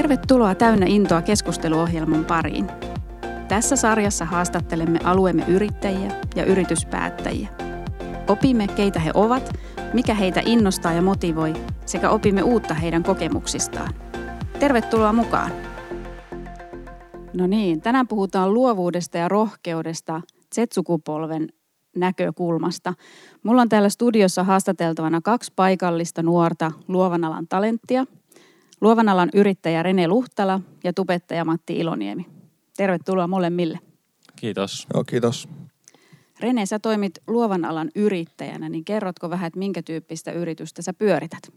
Tervetuloa Täynnä intoa keskusteluohjelman pariin. Tässä sarjassa haastattelemme alueemme yrittäjiä ja yrityspäättäjiä. Opimme, keitä he ovat, mikä heitä innostaa ja motivoi, sekä opimme uutta heidän kokemuksistaan. Tervetuloa mukaan! No niin, tänään puhutaan luovuudesta ja rohkeudesta Z-sukupolven näkökulmasta. Mulla on täällä studiossa haastateltavana kaksi paikallista nuorta luovan alan talenttia. Luovan alan yrittäjä Rene Luhtala ja tubettaja Matti Iloniemi. Tervetuloa molemmille. Kiitos. Joo, kiitos. Rene, sä toimit luovan alan yrittäjänä, niin kerrotko vähän, että minkä tyyppistä yritystä sä pyörität?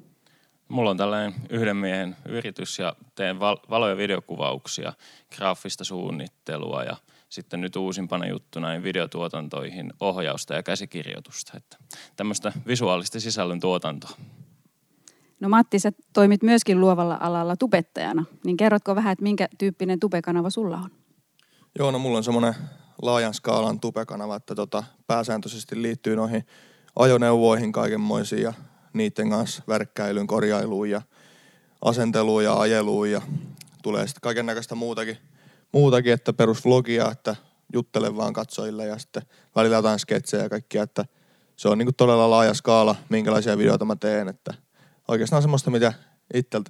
Mulla on tällainen yhden miehen yritys ja teen val- valo- ja videokuvauksia, graafista suunnittelua ja sitten nyt uusimpana juttuna niin videotuotantoihin ohjausta ja käsikirjoitusta. Että tämmöistä visuaalista sisällön tuotantoa. No Matti, sä toimit myöskin luovalla alalla tubettajana, niin kerrotko vähän, että minkä tyyppinen tubekanava sulla on? Joo, no mulla on semmoinen laajan skaalan tubekanava, että tota, pääsääntöisesti liittyy noihin ajoneuvoihin kaikenmoisiin ja niiden kanssa värkkäilyyn, korjailuun ja asenteluun ja ajeluun ja tulee sitten kaiken näköistä muutakin, muutakin, että perusvlogia, että juttelen vaan katsojille ja sitten välillä jotain sketsejä ja kaikkia, että se on niinku todella laaja skaala, minkälaisia videoita mä teen, että oikeastaan semmoista, mitä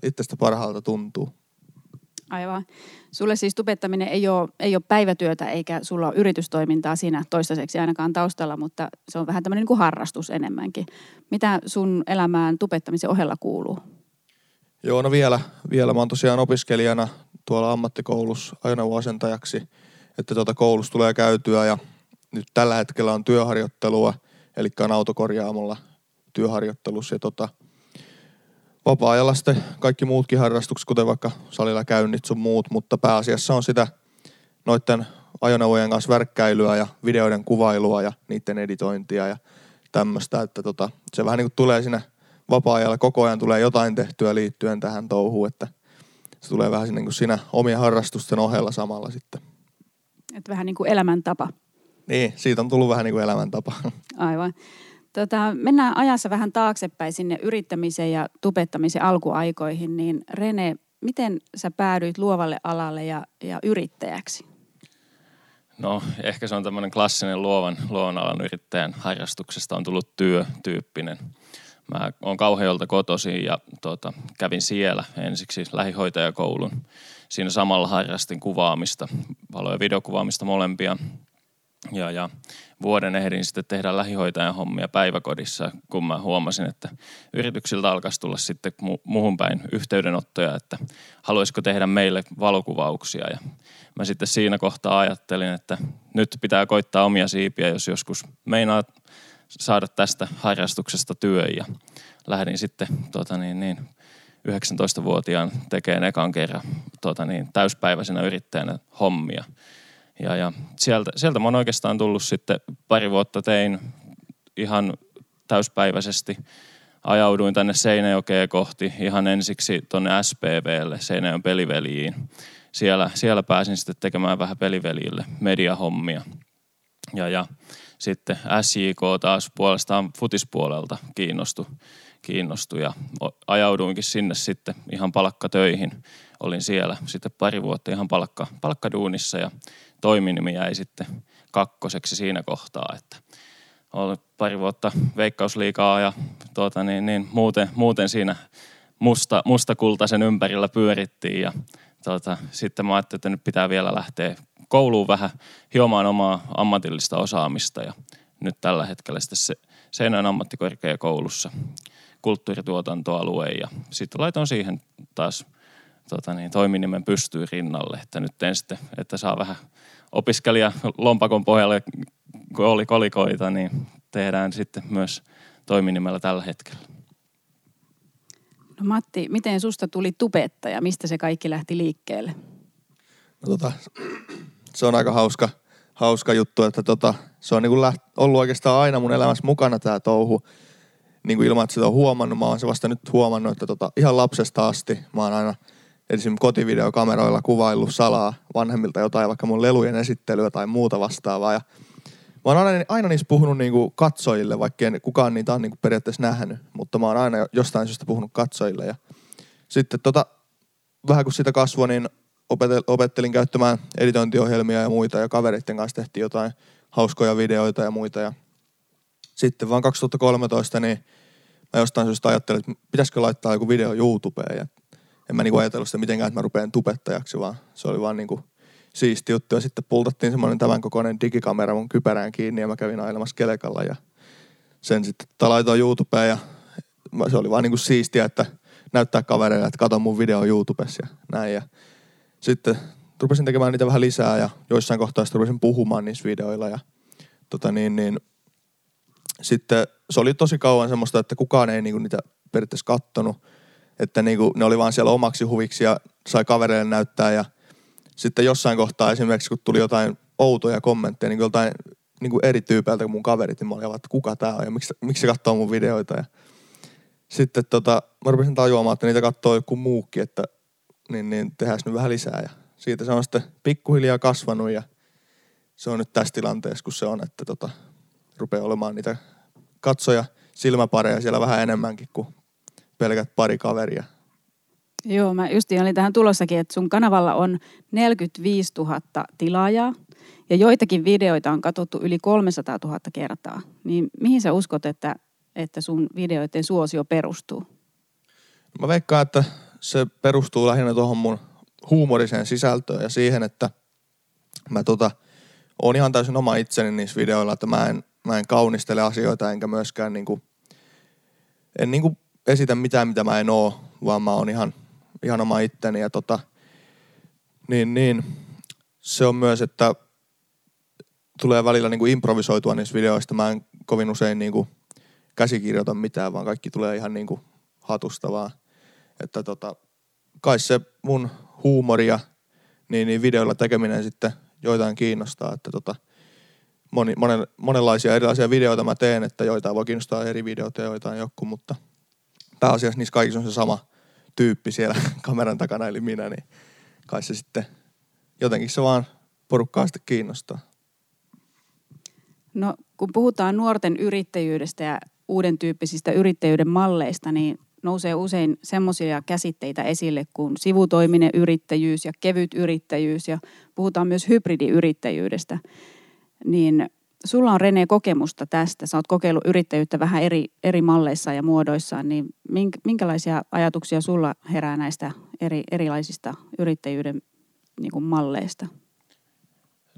itsestä parhaalta tuntuu. Aivan. Sulle siis tubettaminen ei ole, ei ole päivätyötä eikä sulla ole yritystoimintaa siinä toistaiseksi ainakaan taustalla, mutta se on vähän tämmöinen niin kuin harrastus enemmänkin. Mitä sun elämään tubettamisen ohella kuuluu? Joo, no vielä, vielä. Mä oon tosiaan opiskelijana tuolla ammattikoulussa ajoneuvoasentajaksi, että tuota koulussa tulee käytyä ja nyt tällä hetkellä on työharjoittelua, eli on autokorjaamolla työharjoittelussa ja tota, vapaa-ajalla sitten kaikki muutkin harrastukset, kuten vaikka salilla käynnit sun muut, mutta pääasiassa on sitä noiden ajoneuvojen kanssa värkkäilyä ja videoiden kuvailua ja niiden editointia ja tämmöistä, että tota, se vähän niin kuin tulee siinä vapaa-ajalla koko ajan tulee jotain tehtyä liittyen tähän touhuun, että se tulee vähän niin kuin siinä omien harrastusten ohella samalla sitten. Että vähän niin kuin elämäntapa. Niin, siitä on tullut vähän niin kuin elämäntapa. Aivan. Tota, mennään ajassa vähän taaksepäin sinne yrittämisen ja tupettamisen alkuaikoihin, niin Rene, miten sä päädyit luovalle alalle ja, ja yrittäjäksi? No ehkä se on tämmöinen klassinen luovan, luovan alan yrittäjän harrastuksesta on tullut työtyyppinen. Mä oon Kauheolta kotoisin ja tota, kävin siellä ensiksi lähihoitajakoulun. Siinä samalla harrastin kuvaamista, valo- ja videokuvaamista molempia. Ja, ja vuoden ehdin sitten tehdä lähihoitajan hommia päiväkodissa, kun mä huomasin, että yrityksiltä alkaisi tulla sitten mu- muuhun päin yhteydenottoja, että haluaisiko tehdä meille valokuvauksia. Ja mä sitten siinä kohtaa ajattelin, että nyt pitää koittaa omia siipiä, jos joskus meinaa saada tästä harrastuksesta työ. Ja lähdin sitten tota niin, niin, 19-vuotiaan tekemään ekan kerran tota niin, täyspäiväisenä yrittäjänä hommia – ja, ja sieltä, sieltä mä oon oikeastaan tullut sitten pari vuotta tein ihan täyspäiväisesti. Ajauduin tänne Seinäjokeen kohti ihan ensiksi tuonne SPVlle, Seinäjoen peliveliin. Siellä, siellä pääsin sitten tekemään vähän pelivelille mediahommia. Ja, ja sitten SJK taas puolestaan futispuolelta kiinnostui, kiinnostui ja ajauduinkin sinne sitten ihan palkkatöihin. Olin siellä sitten pari vuotta ihan palkka, palkkaduunissa ja toiminimi jäi sitten kakkoseksi siinä kohtaa, että oli pari vuotta veikkausliikaa ja tuota, niin, niin, muuten, muuten siinä musta, mustakultaisen ympärillä pyörittiin ja tuota, sitten mä ajattelin, että nyt pitää vielä lähteä kouluun vähän hiomaan omaa ammatillista osaamista ja nyt tällä hetkellä sitten se Seinäjön ammattikorkeakoulussa kulttuurituotantoalue ja sitten laitoin siihen taas tota niin, toiminimen pystyy rinnalle, että nyt en sitten, että saa vähän opiskelija lompakon pohjalle oli kolikoita, niin tehdään sitten myös toiminimellä tällä hetkellä. No Matti, miten susta tuli tubettaja? Mistä se kaikki lähti liikkeelle? No tota, se on aika hauska, hauska juttu, että tota, se on niin läht, ollut oikeastaan aina mun elämässä mukana tämä touhu. Niin kuin ilman, että sitä on huomannut. Mä oon se vasta nyt huomannut, että tota, ihan lapsesta asti mä oon aina – esimerkiksi kotivideokameroilla kuvaillut salaa vanhemmilta jotain, vaikka mun lelujen esittelyä tai muuta vastaavaa. Ja mä oon aina, aina niissä puhunut niinku katsojille, vaikka en kukaan niitä on niinku periaatteessa nähnyt, mutta mä oon aina jostain syystä puhunut katsojille. Ja sitten tota, vähän kun sitä kasvoi, niin opettelin käyttämään editointiohjelmia ja muita ja kavereiden kanssa tehtiin jotain hauskoja videoita ja muita. Ja sitten vaan 2013 niin mä jostain syystä ajattelin, että pitäisikö laittaa joku video YouTubeen ja en mä niinku ajatellut sitä mitenkään, että mä rupean tubettajaksi, vaan se oli vaan niinku siisti juttu. Ja sitten pultattiin semmoinen tämän kokoinen digikamera mun kypärään kiinni ja mä kävin ailemassa kelekalla ja sen sitten laitoin YouTubeen ja se oli vaan niinku siistiä, että näyttää kavereille, että kato mun video YouTubessa ja näin. Ja sitten rupesin tekemään niitä vähän lisää ja joissain kohtaa sitten rupesin puhumaan niissä videoilla ja tota niin, niin sitten se oli tosi kauan semmoista, että kukaan ei niinku niitä periaatteessa kattonut. Että niinku, ne oli vaan siellä omaksi huviksi ja sai kavereille näyttää ja sitten jossain kohtaa esimerkiksi kun tuli jotain outoja kommentteja niin joltain niin kuin eri tyypeiltä kuin mun kaverit, niin mä olin että kuka tää on ja miksi, miksi se katsoo mun videoita. Ja sitten tota, mä rupesin tajuamaan, että niitä katsoo joku muukin, että niin, niin tehdään nyt vähän lisää. Ja siitä se on sitten pikkuhiljaa kasvanut ja se on nyt tässä tilanteessa, kun se on, että tota, rupeaa olemaan niitä katsoja silmäpareja siellä vähän enemmänkin kuin pelkät pari kaveria. Joo, mä just olin tähän tulossakin, että sun kanavalla on 45 000 tilaajaa ja joitakin videoita on katsottu yli 300 000 kertaa. Niin mihin sä uskot, että, että sun videoiden suosio perustuu? Mä veikkaan, että se perustuu lähinnä tuohon mun huumoriseen sisältöön ja siihen, että mä tota, oon ihan täysin oma itseni niissä videoilla, että mä en, mä en kaunistele asioita enkä myöskään niinku, en niinku esitä mitään, mitä mä en oo, vaan mä oon ihan, ihan oma itteni ja tota, niin, niin, se on myös, että tulee välillä niinku improvisoitua niissä videoista. Mä en kovin usein niinku käsikirjoita mitään, vaan kaikki tulee ihan niinku hatusta vaan. Että tota, kai se mun huumori ja niin, niin videoilla tekeminen sitten joitain kiinnostaa, että tota, moni, monen, monenlaisia erilaisia videoita mä teen, että joitain voi kiinnostaa eri videoita ja joitain joku, mutta pääasiassa niissä kaikissa on se sama tyyppi siellä kameran takana, eli minä, niin kai se sitten jotenkin se vaan porukkaa sitten kiinnostaa. No kun puhutaan nuorten yrittäjyydestä ja uuden tyyppisistä yrittäjyyden malleista, niin nousee usein semmoisia käsitteitä esille kuin sivutoiminen yrittäjyys ja kevyt yrittäjyys ja puhutaan myös hybridiyrittäjyydestä. Niin sulla on Rene kokemusta tästä. Sä oot kokeillut yrittäjyyttä vähän eri, eri malleissa ja muodoissaan, niin minkälaisia ajatuksia sulla herää näistä eri, erilaisista yrittäjyyden niin kuin malleista?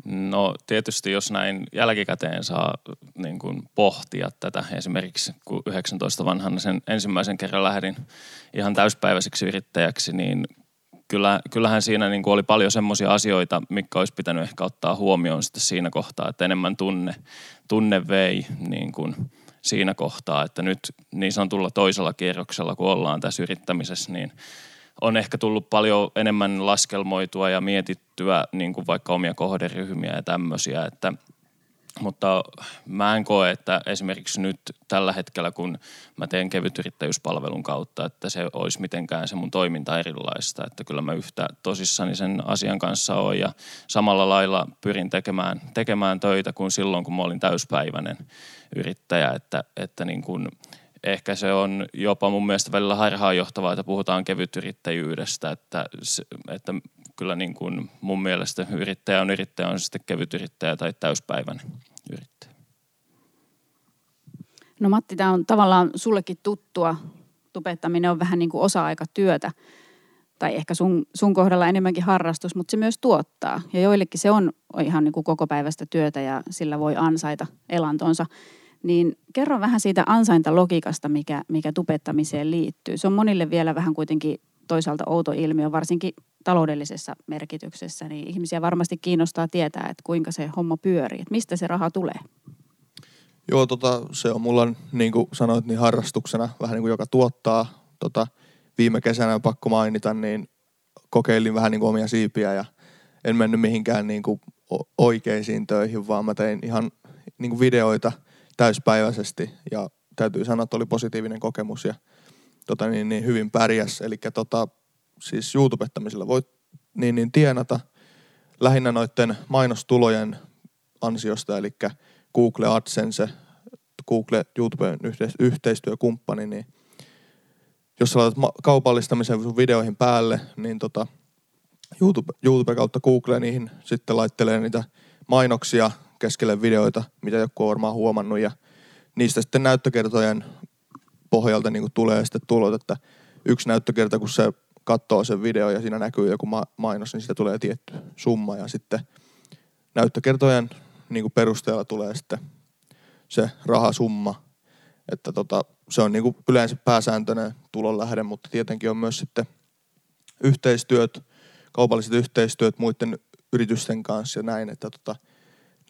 No tietysti jos näin jälkikäteen saa niin kuin pohtia tätä esimerkiksi kun 19 vanhana sen ensimmäisen kerran lähdin ihan täyspäiväiseksi yrittäjäksi, niin kyllä, kyllähän siinä niin kuin oli paljon semmoisia asioita, mikä olisi pitänyt ehkä ottaa huomioon siinä kohtaa, että enemmän tunne, tunne vei niin kuin siinä kohtaa, että nyt niin sanotulla toisella kierroksella, kun ollaan tässä yrittämisessä, niin on ehkä tullut paljon enemmän laskelmoitua ja mietittyä niin kuin vaikka omia kohderyhmiä ja tämmöisiä, että mutta mä en koe, että esimerkiksi nyt tällä hetkellä, kun mä teen kevytyrittäjyyspalvelun kautta, että se olisi mitenkään se mun toiminta erilaista. Että kyllä mä yhtä tosissani sen asian kanssa oon ja samalla lailla pyrin tekemään, tekemään töitä kuin silloin, kun mä olin täyspäiväinen yrittäjä. Että, että niin kuin, ehkä se on jopa mun mielestä välillä harhaanjohtavaa, että puhutaan kevytyrittäjyydestä, että, että kyllä niin kuin mun mielestä yrittäjä on yrittäjä, on sitten kevyt yrittäjä tai täyspäiväinen yrittäjä. No Matti, tämä on tavallaan sullekin tuttua. Tubettaminen on vähän niin kuin osa-aikatyötä tai ehkä sun, sun kohdalla enemmänkin harrastus, mutta se myös tuottaa. Ja joillekin se on ihan niin kuin koko päivästä työtä ja sillä voi ansaita elantonsa. Niin kerro vähän siitä ansaintalogiikasta, mikä, mikä tupettamiseen liittyy. Se on monille vielä vähän kuitenkin toisaalta outo ilmiö, varsinkin taloudellisessa merkityksessä. Niin ihmisiä varmasti kiinnostaa tietää, että kuinka se homma pyörii, että mistä se raha tulee. Joo, tota, se on mulla, niin kuin sanoit, niin harrastuksena, vähän niin kuin joka tuottaa. Tota, viime kesänä pakko mainita, niin kokeilin vähän niin kuin omia siipiä ja en mennyt mihinkään niin kuin oikeisiin töihin, vaan mä tein ihan niin kuin videoita – täyspäiväisesti ja täytyy sanoa, että oli positiivinen kokemus ja tota, niin, niin hyvin pärjäs. Eli tota, siis YouTubettamisella voi niin, niin tienata lähinnä noiden mainostulojen ansiosta, eli Google AdSense, Google YouTuben yhteistyökumppani, niin jos sä laitat kaupallistamisen sun videoihin päälle, niin tota, YouTube, YouTube kautta Google niihin sitten laittelee niitä mainoksia keskelle videoita, mitä joku on varmaan huomannut ja niistä sitten näyttökertojen pohjalta niin tulee sitten tulot, että yksi näyttökerta, kun se katsoo sen video ja siinä näkyy joku mainos, niin siitä tulee tietty summa ja sitten näyttökertojen niin perusteella tulee sitten se rahasumma, että tota, se on niin yleensä pääsääntöinen tulonlähde, mutta tietenkin on myös sitten yhteistyöt, kaupalliset yhteistyöt muiden yritysten kanssa ja näin, että tota,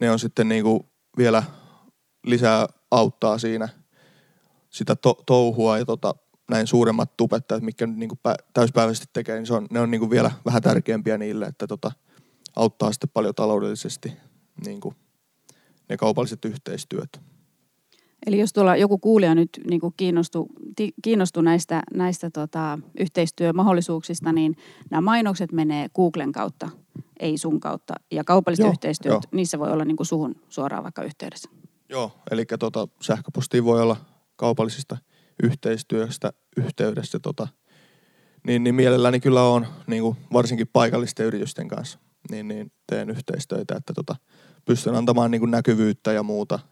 ne on sitten niin vielä lisää auttaa siinä sitä to- touhua ja tota, näin suuremmat tubettajat, mitkä nyt niin kuin täyspäiväisesti tekee, niin se on, ne on niin kuin vielä vähän tärkeämpiä niille, että tota, auttaa sitten paljon taloudellisesti niin kuin ne kaupalliset yhteistyöt. Eli jos tuolla joku kuulija nyt niin kuin kiinnostuu, kiinnostuu näistä, näistä tota, yhteistyömahdollisuuksista, niin nämä mainokset menee Googlen kautta, ei sun kautta. Ja kaupalliset joo, yhteistyöt, joo. niissä voi olla niin kuin suhun suoraan vaikka yhteydessä. Joo, eli tota, sähköpostiin voi olla kaupallisista yhteistyöstä yhteydessä. Tota, niin, niin mielelläni kyllä on niin kuin varsinkin paikallisten yritysten kanssa, niin, niin teen yhteistyötä, että tota, pystyn antamaan niin kuin näkyvyyttä ja muuta –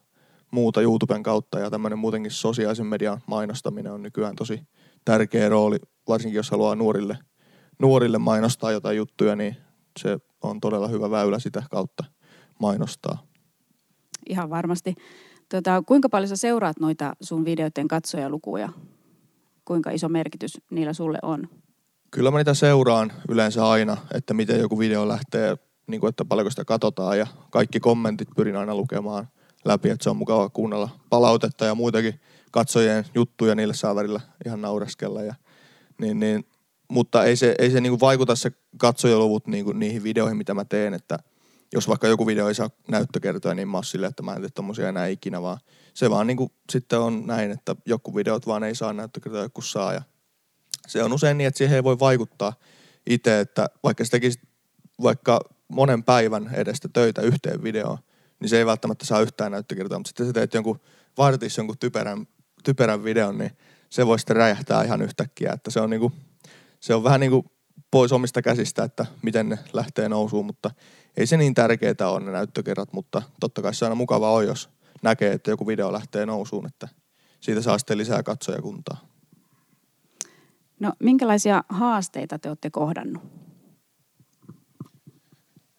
muuta YouTuben kautta ja tämmöinen muutenkin sosiaalisen median mainostaminen on nykyään tosi tärkeä rooli, varsinkin jos haluaa nuorille, nuorille mainostaa jotain juttuja, niin se on todella hyvä väylä sitä kautta mainostaa. Ihan varmasti. Tota, kuinka paljon sä seuraat noita sun videoiden katsojalukuja? Kuinka iso merkitys niillä sulle on? Kyllä mä niitä seuraan yleensä aina, että miten joku video lähtee, niin kuin, että paljonko sitä katsotaan ja kaikki kommentit pyrin aina lukemaan – läpi, että se on mukava kuunnella palautetta ja muitakin katsojien juttuja, niille saa välillä ihan naureskella. Ja, niin, niin, mutta ei se, ei se niinku vaikuta se katsojaluvut niinku niihin videoihin, mitä mä teen, että jos vaikka joku video ei saa näyttökertoja, niin mä oon sille, että mä en tee tommosia enää ikinä, vaan se vaan niinku sitten on näin, että joku videot vaan ei saa näyttökertoja, joku saa. Ja se on usein niin, että siihen ei voi vaikuttaa itse, että vaikka se tekisi vaikka monen päivän edestä töitä yhteen videoon, niin se ei välttämättä saa yhtään näyttökertaa, mutta sitten sä teet jonkun vartissa jonkun typerän, typerän videon, niin se voi sitten räjähtää ihan yhtäkkiä, että se on niinku, se on vähän niinku pois omista käsistä, että miten ne lähtee nousuun, mutta ei se niin tärkeää ole ne näyttökerrat, mutta totta kai se on aina mukava on, jos näkee, että joku video lähtee nousuun, että siitä saa sitten lisää katsojakuntaa. No minkälaisia haasteita te olette kohdannut?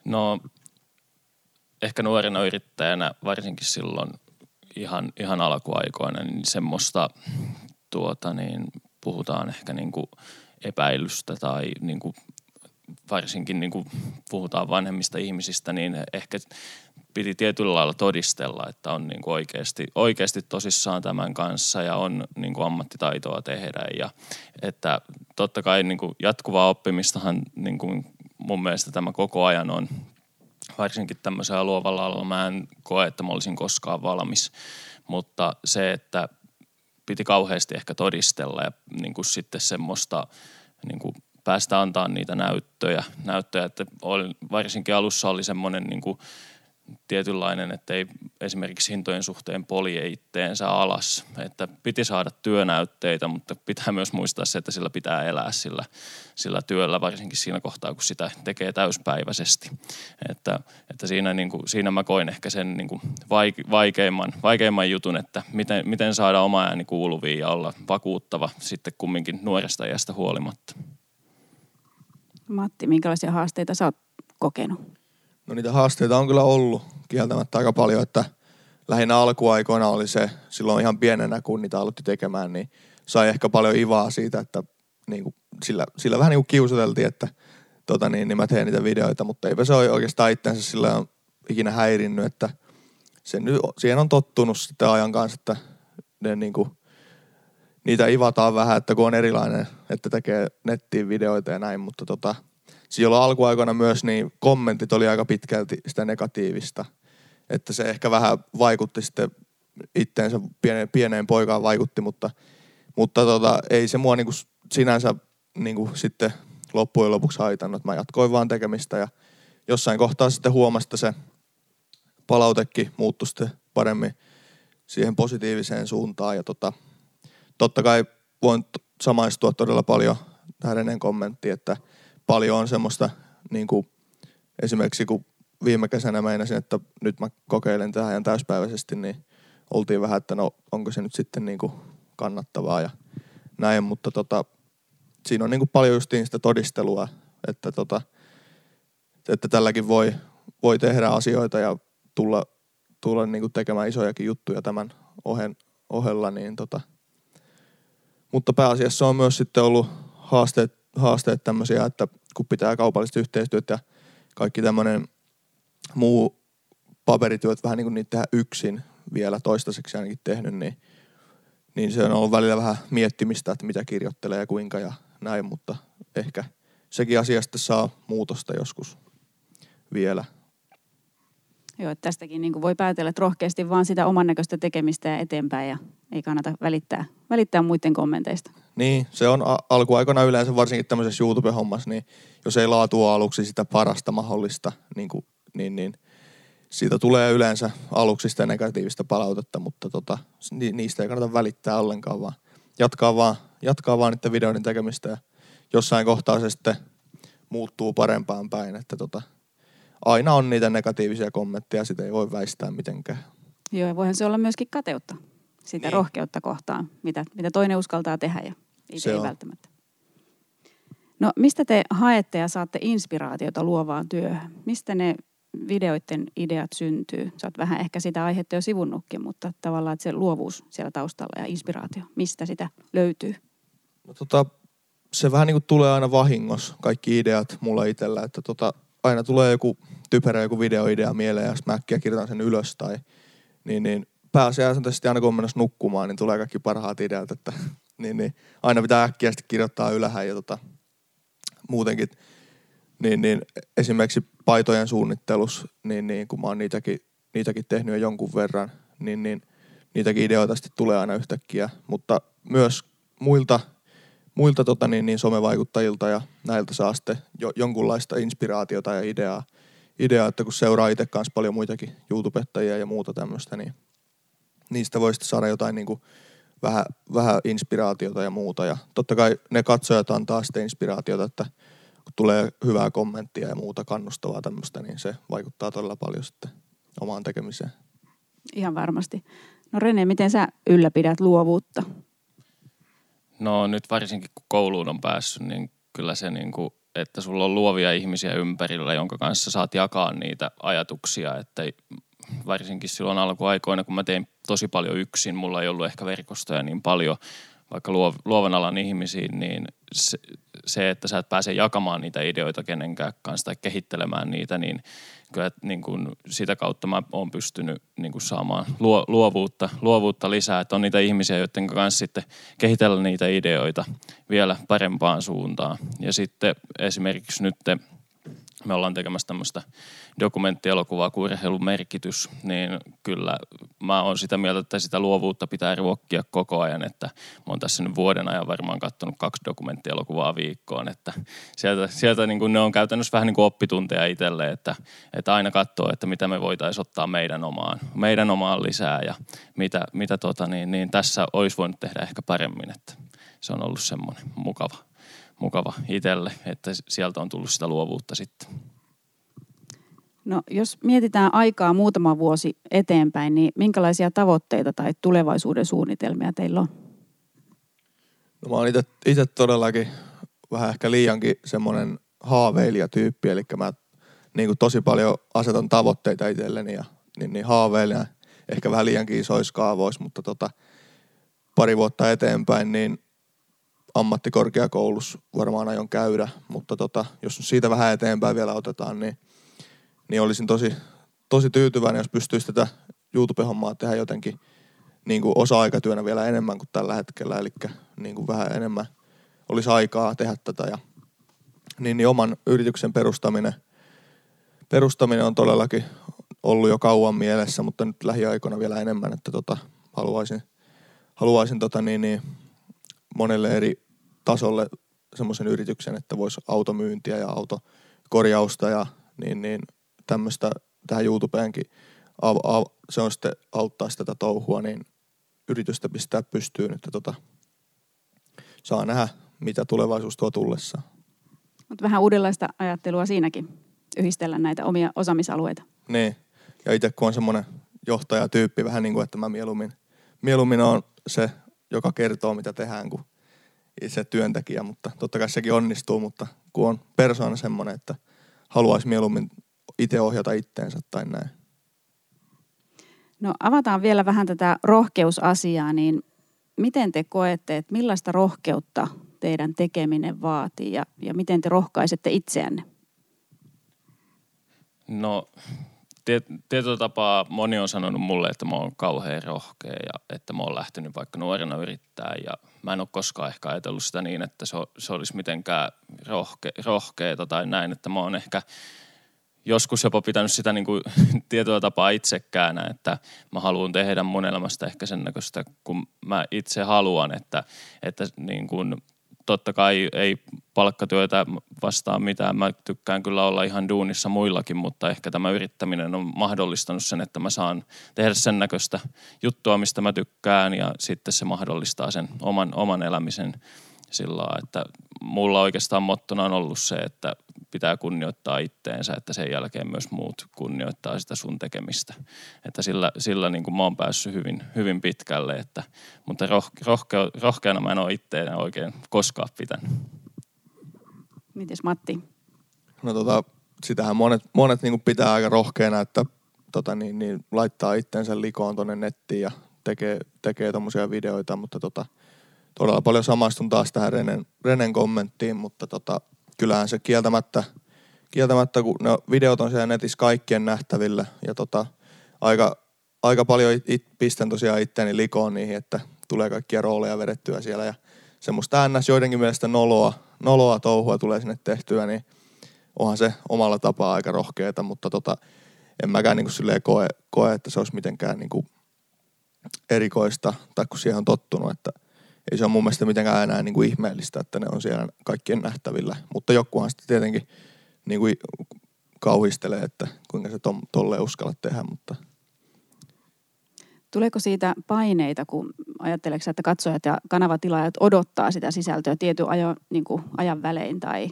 No ehkä nuorena yrittäjänä, varsinkin silloin ihan, ihan alkuaikoina, niin semmoista tuota, niin puhutaan ehkä niin kuin epäilystä tai niin kuin varsinkin niin kuin puhutaan vanhemmista ihmisistä, niin ehkä piti tietyllä lailla todistella, että on niin kuin oikeasti, oikeasti tosissaan tämän kanssa ja on niin kuin ammattitaitoa tehdä. Ja että totta kai niin kuin jatkuvaa oppimistahan niin kuin mun mielestä tämä koko ajan on varsinkin tämmöisellä luovalla alalla mä en koe, että mä olisin koskaan valmis. Mutta se, että piti kauheasti ehkä todistella ja niin kuin sitten semmoista niin kuin päästä antaa niitä näyttöjä, näyttöjä että oli, varsinkin alussa oli semmoinen niin kuin tietynlainen, että ei esimerkiksi hintojen suhteen polje itteensä alas. Että piti saada työnäytteitä, mutta pitää myös muistaa se, että sillä pitää elää sillä, sillä työllä, varsinkin siinä kohtaa, kun sitä tekee täyspäiväisesti. Että, että siinä, niin kuin, siinä mä koin ehkä sen niin kuin vaikeimman, vaikeimman jutun, että miten, miten saada oma ääni kuuluviin ja olla vakuuttava sitten kumminkin nuoresta iästä huolimatta. Matti, minkälaisia haasteita sä oot kokenut? No niitä haasteita on kyllä ollut kieltämättä aika paljon, että lähinnä alkuaikoina oli se, silloin ihan pienenä kun niitä aloitti tekemään, niin sai ehkä paljon ivaa siitä, että niin kuin, sillä, sillä vähän niin kuin kiusateltiin, että tota niin, niin mä teen niitä videoita, mutta eipä se ole oikeastaan itsensä sillä on ikinä häirinnyt, että se nyt, siihen on tottunut sitten ajan kanssa, että ne niin kuin, niitä ivataan vähän, että kun on erilainen, että tekee nettiin videoita ja näin, mutta tota, silloin alkuaikoina myös niin kommentit oli aika pitkälti sitä negatiivista. Että se ehkä vähän vaikutti sitten itteensä pieneen, pieneen poikaan vaikutti, mutta, mutta tota, ei se mua niinku sinänsä niinku sitten loppujen lopuksi haitannut. Mä jatkoin vaan tekemistä ja jossain kohtaa sitten huomasi, että se palautekin muuttui sitten paremmin siihen positiiviseen suuntaan. Ja tota, totta kai voin samaistua todella paljon tähän Renen kommenttiin, että paljon on semmoista niin kuin, esimerkiksi kun viime kesänä meinasin, että nyt mä kokeilen tähän ihan täyspäiväisesti, niin oltiin vähän, että no onko se nyt sitten niin kuin kannattavaa ja näin, mutta tota, siinä on niin kuin paljon justiin sitä todistelua, että, tota, että tälläkin voi, voi tehdä asioita ja tulla, tulla niin kuin tekemään isojakin juttuja tämän ohen, ohella, niin tota, mutta pääasiassa on myös sitten ollut haasteet, haasteet tämmöisiä, että kun pitää kaupallista yhteistyötä ja kaikki tämmöinen muu paperityöt vähän niin kuin niitä tehdä yksin vielä toistaiseksi ainakin tehnyt, niin, niin se on ollut välillä vähän miettimistä, että mitä kirjoittelee ja kuinka ja näin, mutta ehkä sekin asia sitten saa muutosta joskus vielä. Joo, että tästäkin niin voi päätellä, että rohkeasti vaan sitä oman näköistä tekemistä ja eteenpäin ja ei kannata välittää, välittää muiden kommenteista. Niin, se on alkuaikana yleensä varsinkin tämmöisessä YouTube-hommassa, niin jos ei laatua aluksi sitä parasta mahdollista, niin, kuin, niin, niin siitä tulee yleensä aluksi sitä negatiivista palautetta, mutta tota, niistä ei kannata välittää ollenkaan, vaan jatkaa vaan, jatkaa vaan niiden videoiden tekemistä ja jossain kohtaa se sitten muuttuu parempaan päin, että tota, aina on niitä negatiivisia kommentteja, sitä ei voi väistää mitenkään. Joo, ja voihan se olla myöskin kateutta, sitä niin. rohkeutta kohtaan, mitä, mitä toinen uskaltaa tehdä ja itse ei on. välttämättä. No mistä te haette ja saatte inspiraatiota luovaan työhön? Mistä ne videoiden ideat syntyy? Sä oot vähän ehkä sitä aihetta jo sivunnutkin, mutta tavallaan että se luovuus siellä taustalla ja inspiraatio, mistä sitä löytyy? No tota, se vähän niin kuin tulee aina vahingossa, kaikki ideat mulla itsellä, että tota, aina tulee joku typerä joku videoidea mieleen ja mä äkkiä kirjoitan sen ylös tai niin, niin pääasiassa aina kun on nukkumaan, niin tulee kaikki parhaat ideat, että niin, niin, aina pitää äkkiä sitten kirjoittaa ylhäällä ja tota, muutenkin, niin, niin esimerkiksi paitojen suunnittelus, niin, niin kun mä oon niitäkin, niitäkin tehnyt jo jonkun verran, niin, niin niitäkin ideoita sitten tulee aina yhtäkkiä, mutta myös muilta – muilta tota, niin, niin somevaikuttajilta ja näiltä saa sitten jo, jonkunlaista inspiraatiota ja ideaa, ideaa, että kun seuraa itse kanssa paljon muitakin YouTubettajia ja muuta tämmöistä, niin niistä voi sitten saada jotain niin kuin vähän, vähän inspiraatiota ja muuta. Ja totta kai ne katsojat antaa sitten inspiraatiota, että kun tulee hyvää kommenttia ja muuta kannustavaa tämmöistä, niin se vaikuttaa todella paljon sitten omaan tekemiseen. Ihan varmasti. No Rene, miten sä ylläpidät luovuutta? No nyt varsinkin kun kouluun on päässyt, niin kyllä se niin kuin, että sulla on luovia ihmisiä ympärillä, jonka kanssa saat jakaa niitä ajatuksia, että varsinkin silloin alkuaikoina, kun mä tein tosi paljon yksin, mulla ei ollut ehkä verkostoja niin paljon, vaikka luovan alan ihmisiin, niin se, se, että sä et pääse jakamaan niitä ideoita kenenkään kanssa tai kehittelemään niitä, niin kyllä niin kuin sitä kautta mä oon pystynyt niin kuin saamaan luo, luovuutta, luovuutta lisää, että on niitä ihmisiä, joiden kanssa sitten kehitellä niitä ideoita vielä parempaan suuntaan. Ja sitten esimerkiksi nyt me ollaan tekemässä tämmöistä dokumenttielokuvaa kuin urheilun merkitys, niin kyllä mä oon sitä mieltä, että sitä luovuutta pitää ruokkia koko ajan, että mä oon tässä nyt vuoden ajan varmaan katsonut kaksi dokumenttielokuvaa viikkoon, että sieltä, sieltä niin kuin ne on käytännössä vähän niin kuin oppitunteja itselle, että, että aina katsoo, että mitä me voitaisiin ottaa meidän omaan, meidän omaan lisää ja mitä, mitä tota, niin, niin tässä olisi voinut tehdä ehkä paremmin, että se on ollut semmoinen mukava mukava itselle, että sieltä on tullut sitä luovuutta sitten. No jos mietitään aikaa muutama vuosi eteenpäin, niin minkälaisia tavoitteita tai tulevaisuuden suunnitelmia teillä on? No mä oon itse todellakin vähän ehkä liiankin semmoinen haaveilijatyyppi, eli mä niin kuin tosi paljon asetan tavoitteita itselleni ja niin, niin haaveilen ehkä vähän liiankin isoissa kaavoissa, mutta tota, pari vuotta eteenpäin, niin ammattikorkeakoulussa varmaan aion käydä, mutta tota, jos siitä vähän eteenpäin vielä otetaan, niin, niin olisin tosi, tosi tyytyväinen, jos pystyisi tätä YouTube-hommaa tehdä jotenkin niin kuin osa-aikatyönä vielä enemmän kuin tällä hetkellä, eli niin kuin vähän enemmän olisi aikaa tehdä tätä. Ja niin, niin oman yrityksen perustaminen, perustaminen on todellakin ollut jo kauan mielessä, mutta nyt lähiaikoina vielä enemmän, että tota, haluaisin, haluaisin tota niin, niin monelle eri tasolle semmoisen yrityksen, että voisi automyyntiä ja autokorjausta ja niin, niin tämmöistä tähän YouTubeenkin av, av, se on sitten auttaa sitä tätä touhua, niin yritystä pistää pystyyn, että tota, saa nähdä, mitä tulevaisuus tuo tullessa. Mutta vähän uudenlaista ajattelua siinäkin, yhdistellä näitä omia osaamisalueita. Niin, ja itse kun on semmoinen johtajatyyppi vähän niin kuin, että mä mieluummin, mieluummin on se, joka kertoo mitä tehdään kuin itse työntekijä, mutta totta kai sekin onnistuu, mutta kun on persoona semmoinen, että haluaisi mieluummin itse ohjata itteensä tai näin. No avataan vielä vähän tätä rohkeusasiaa, niin miten te koette, että millaista rohkeutta teidän tekeminen vaatii ja, ja miten te rohkaisette itseänne? No tietyllä tapaa moni on sanonut mulle, että mä oon kauhean rohkea ja että mä oon lähtenyt vaikka nuorena yrittää ja mä en ole koskaan ehkä ajatellut sitä niin, että se, se olisi mitenkään rohke, rohkeeta tai näin, että mä oon ehkä joskus jopa pitänyt sitä niin kuin tietyllä tapaa itsekään, että mä haluan tehdä mun elämästä ehkä sen näköistä, kun mä itse haluan, että, että niin kuin totta kai ei palkkatyötä vastaan mitään. Mä tykkään kyllä olla ihan duunissa muillakin, mutta ehkä tämä yrittäminen on mahdollistanut sen, että mä saan tehdä sen näköistä juttua, mistä mä tykkään ja sitten se mahdollistaa sen oman, oman elämisen sillä että mulla oikeastaan mottona on ollut se, että pitää kunnioittaa itteensä, että sen jälkeen myös muut kunnioittaa sitä sun tekemistä. Että sillä, sillä niin kuin mä oon päässyt hyvin, hyvin pitkälle, että, mutta rohke, rohke, rohkeana mä en ole itteen oikein koskaan pitänyt. Mites Matti? No tota, sitähän monet, monet niin kuin pitää aika rohkeana, että tota, niin, niin, laittaa itteensä likoon tonne nettiin ja tekee, tekee tommosia videoita, mutta tota, todella paljon samastun taas tähän Renen, Renen kommenttiin, mutta tota, kyllähän se kieltämättä, kieltämättä, kun ne videot on siellä netissä kaikkien nähtävillä ja tota, aika, aika paljon it, it, pistän tosiaan itteeni likoon niihin, että tulee kaikkia rooleja vedettyä siellä ja semmoista ns. joidenkin mielestä noloa, noloa touhua tulee sinne tehtyä, niin onhan se omalla tapaa aika rohkeeta, mutta tota, en mäkään niin kuin koe, koe, että se olisi mitenkään niin kuin erikoista, tai kun siihen on tottunut, että ei se ole mun mielestä mitenkään enää niin kuin ihmeellistä, että ne on siellä kaikkien nähtävillä. Mutta jokuhan sitten tietenkin niin kuin kauhistelee, että kuinka se tom, tolleen uskalla tehdä, mutta Tuleeko siitä paineita, kun ajatteleeko että katsojat ja kanavatilaajat odottaa sitä sisältöä tietyn ajo, niin kuin ajan välein tai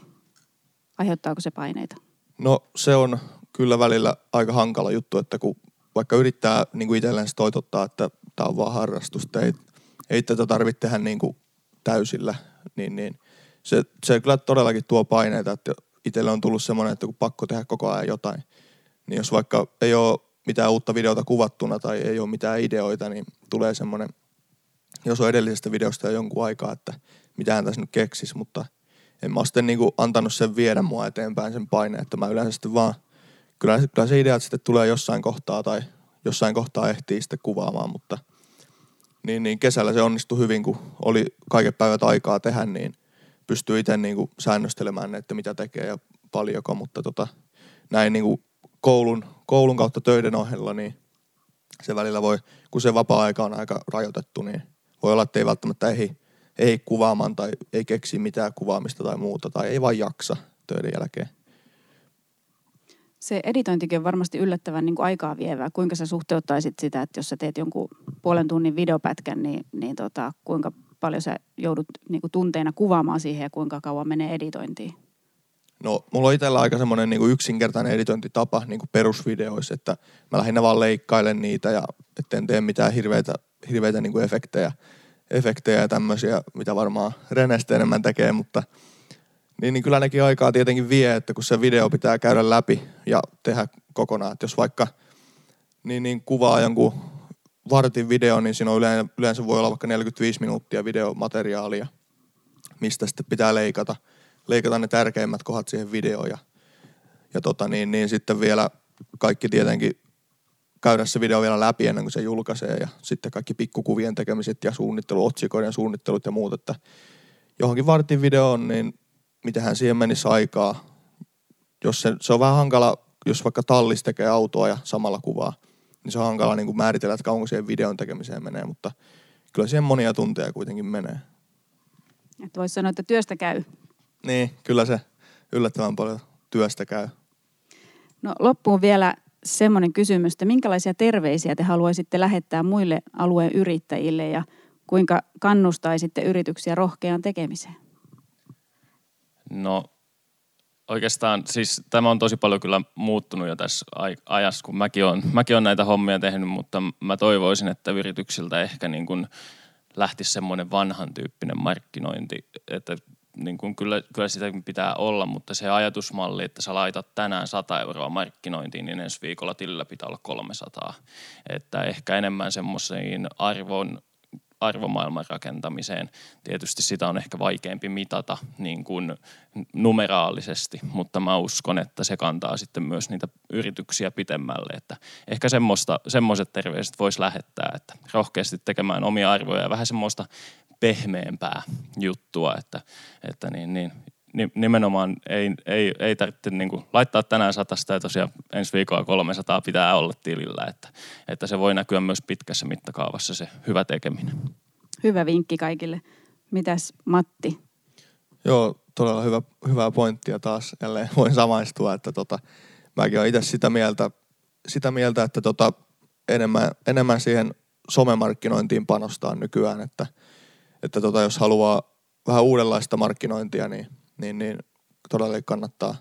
aiheuttaako se paineita? No se on kyllä välillä aika hankala juttu, että kun vaikka yrittää niin kuin itselleen toitottaa, että tämä on vaan harrastus, ei, ei tätä tarvitse tehdä niin kuin täysillä, niin, niin se, se kyllä todellakin tuo paineita, että itselle on tullut semmoinen, että kun pakko tehdä koko ajan jotain, niin jos vaikka ei ole mitään uutta videota kuvattuna tai ei ole mitään ideoita, niin tulee semmoinen, jos on edellisestä videosta jo jonkun aikaa, että mitään tässä nyt keksisi, mutta en mä ole sitten niin kuin antanut sen viedä mua eteenpäin sen paineen, että mä yleensä sitten vaan, kyllä, kyllä se idea sitten tulee jossain kohtaa tai jossain kohtaa ehtii sitten kuvaamaan, mutta – niin, niin kesällä se onnistui hyvin, kun oli kaiken päivät aikaa tehdä, niin pystyy itse niin kuin säännöstelemään, että mitä tekee ja paljonko, mutta tota, näin niin kuin koulun, koulun kautta töiden ohella, niin se välillä voi, kun se vapaa-aika on aika rajoitettu, niin voi olla, että ei välttämättä ehdi, ei kuvaamaan tai ei keksi mitään kuvaamista tai muuta, tai ei vain jaksa töiden jälkeen se editointikin on varmasti yllättävän niin kuin aikaa vievää. Kuinka sä suhteuttaisit sitä, että jos sä teet jonkun puolen tunnin videopätkän, niin, niin tota, kuinka paljon sä joudut niin kuin tunteina kuvaamaan siihen ja kuinka kauan menee editointiin? No, mulla on itsellä aika semmoinen niin yksinkertainen editointitapa niin kuin perusvideoissa, että mä lähinnä vaan leikkailen niitä ja etten tee mitään hirveitä, hirveitä niin kuin efektejä, efektejä ja tämmöisiä, mitä varmaan Renestä enemmän tekee, mutta – niin, niin kyllä nekin aikaa tietenkin vie, että kun se video pitää käydä läpi ja tehdä kokonaan. Että jos vaikka niin, niin kuvaa jonkun vartin video, niin siinä on yleensä, yleensä voi olla vaikka 45 minuuttia videomateriaalia, mistä sitten pitää leikata, leikata ne tärkeimmät kohdat siihen videoon. Ja, ja tota niin, niin sitten vielä kaikki tietenkin käydä se video vielä läpi ennen kuin se julkaisee ja sitten kaikki pikkukuvien tekemiset ja suunnittelu, otsikoiden suunnittelut ja muut, että johonkin vartin videoon, niin mitähän siihen menisi aikaa. Jos se, se on vähän hankala, jos vaikka tallis tekee autoa ja samalla kuvaa, niin se on hankala niin kuin määritellä, että kauanko siihen videon tekemiseen menee, mutta kyllä siihen monia tunteja kuitenkin menee. Että voisi sanoa, että työstä käy. Niin, kyllä se yllättävän paljon työstä käy. No loppuun vielä semmoinen kysymys, että minkälaisia terveisiä te haluaisitte lähettää muille alueen yrittäjille ja Kuinka kannustaisitte yrityksiä rohkeaan tekemiseen? No oikeastaan siis tämä on tosi paljon kyllä muuttunut jo tässä ajassa, kun mäkin olen, mäkin olen näitä hommia tehnyt, mutta mä toivoisin, että yrityksiltä ehkä niin kuin lähtisi semmoinen vanhan tyyppinen markkinointi, että niin kuin kyllä, kyllä sitä pitää olla, mutta se ajatusmalli, että sä laitat tänään 100 euroa markkinointiin, niin ensi viikolla tilillä pitää olla 300. Että ehkä enemmän semmoisiin arvon arvomaailman rakentamiseen. Tietysti sitä on ehkä vaikeampi mitata niin kuin numeraalisesti, mutta mä uskon, että se kantaa sitten myös niitä yrityksiä pitemmälle. Että ehkä semmoista, semmoiset terveiset voisi lähettää, että rohkeasti tekemään omia arvoja ja vähän semmoista pehmeämpää juttua, että, että niin, niin, nimenomaan ei, ei, ei tarvitse niin kuin laittaa tänään satasta ja tosiaan ensi viikolla 300 pitää olla tilillä, että, että se voi näkyä myös pitkässä mittakaavassa se hyvä tekeminen. Hyvä vinkki kaikille. Mitäs Matti? Joo, todella hyvä, hyvää pointtia taas. Jälleen voin samaistua, että tota, mäkin olen itse sitä mieltä, sitä mieltä että tota, enemmän, enemmän siihen somemarkkinointiin panostaa nykyään, että, että tota, jos haluaa vähän uudenlaista markkinointia, niin niin, niin todella kannattaa,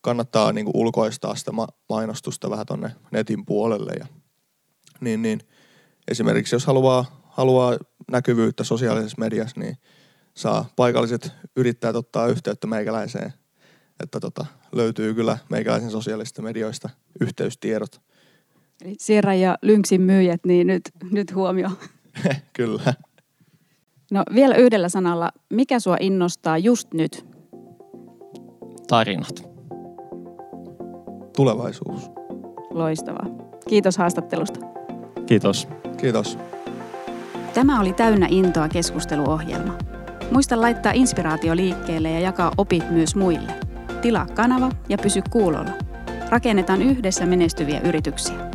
kannattaa niin kuin ulkoistaa sitä ma- mainostusta vähän tonne netin puolelle. Ja, niin, niin, esimerkiksi jos haluaa, haluaa näkyvyyttä sosiaalisessa mediassa, niin saa paikalliset yrittäjät ottaa yhteyttä meikäläiseen. Että tota, löytyy kyllä meikäläisen sosiaalisista medioista yhteystiedot. Eli Sierra ja Lynksin myyjät, niin nyt, nyt huomio. kyllä. No vielä yhdellä sanalla, mikä sua innostaa just nyt? Tarinat. Tulevaisuus. Loistavaa. Kiitos haastattelusta. Kiitos. Kiitos. Tämä oli Täynnä intoa keskusteluohjelma. Muista laittaa inspiraatio liikkeelle ja jakaa opit myös muille. Tilaa kanava ja pysy kuulolla. Rakennetaan yhdessä menestyviä yrityksiä.